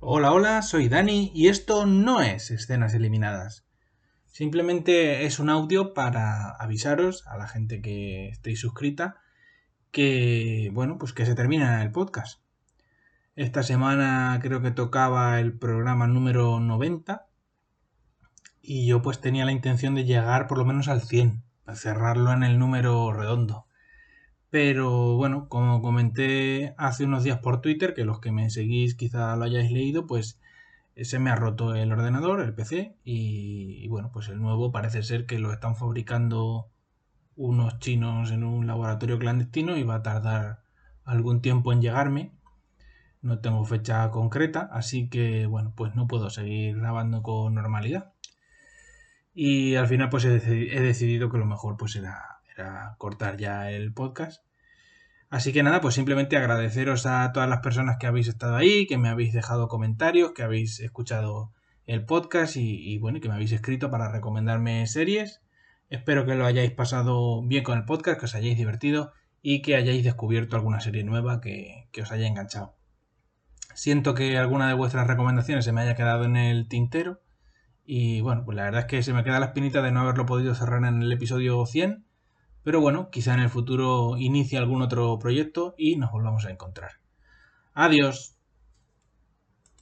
Hola, hola, soy Dani y esto no es escenas eliminadas. Simplemente es un audio para avisaros a la gente que estéis suscrita que, bueno, pues que se termina el podcast. Esta semana creo que tocaba el programa número 90 y yo pues tenía la intención de llegar por lo menos al 100, para cerrarlo en el número redondo. Pero bueno, como comenté hace unos días por Twitter, que los que me seguís quizá lo hayáis leído, pues eh, se me ha roto el ordenador, el PC, y, bueno, pues el nuevo parece ser que lo están fabricando unos chinos en un laboratorio clandestino y va a tardar algún tiempo en llegarme. No tengo fecha concreta, así que bueno, pues no puedo seguir grabando con normalidad. Y al final pues he, decidido que lo mejor pues era cortar ya el podcast. Así que nada, pues simplemente agradeceros a todas las personas que habéis estado ahí, que me habéis dejado comentarios, que habéis escuchado el podcast y, bueno, que me habéis escrito para recomendarme series. Espero que lo hayáis pasado bien con el podcast, que os hayáis divertido y que hayáis descubierto alguna serie nueva que, que os haya enganchado. Siento que alguna de vuestras recomendaciones se me haya quedado en el tintero. Y bueno, pues la verdad es que se me queda la espinita de no haberlo podido cerrar en el episodio 100 pero bueno, quizá en el futuro inicie algún otro proyecto y nos volvamos a encontrar. Adiós.